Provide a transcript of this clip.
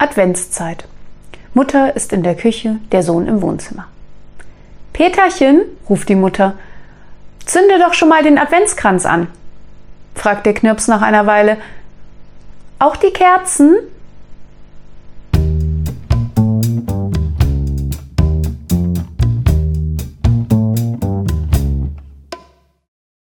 Adventszeit. Mutter ist in der Küche, der Sohn im Wohnzimmer. Peterchen, ruft die Mutter, zünde doch schon mal den Adventskranz an, fragt der Knirps nach einer Weile. Auch die Kerzen?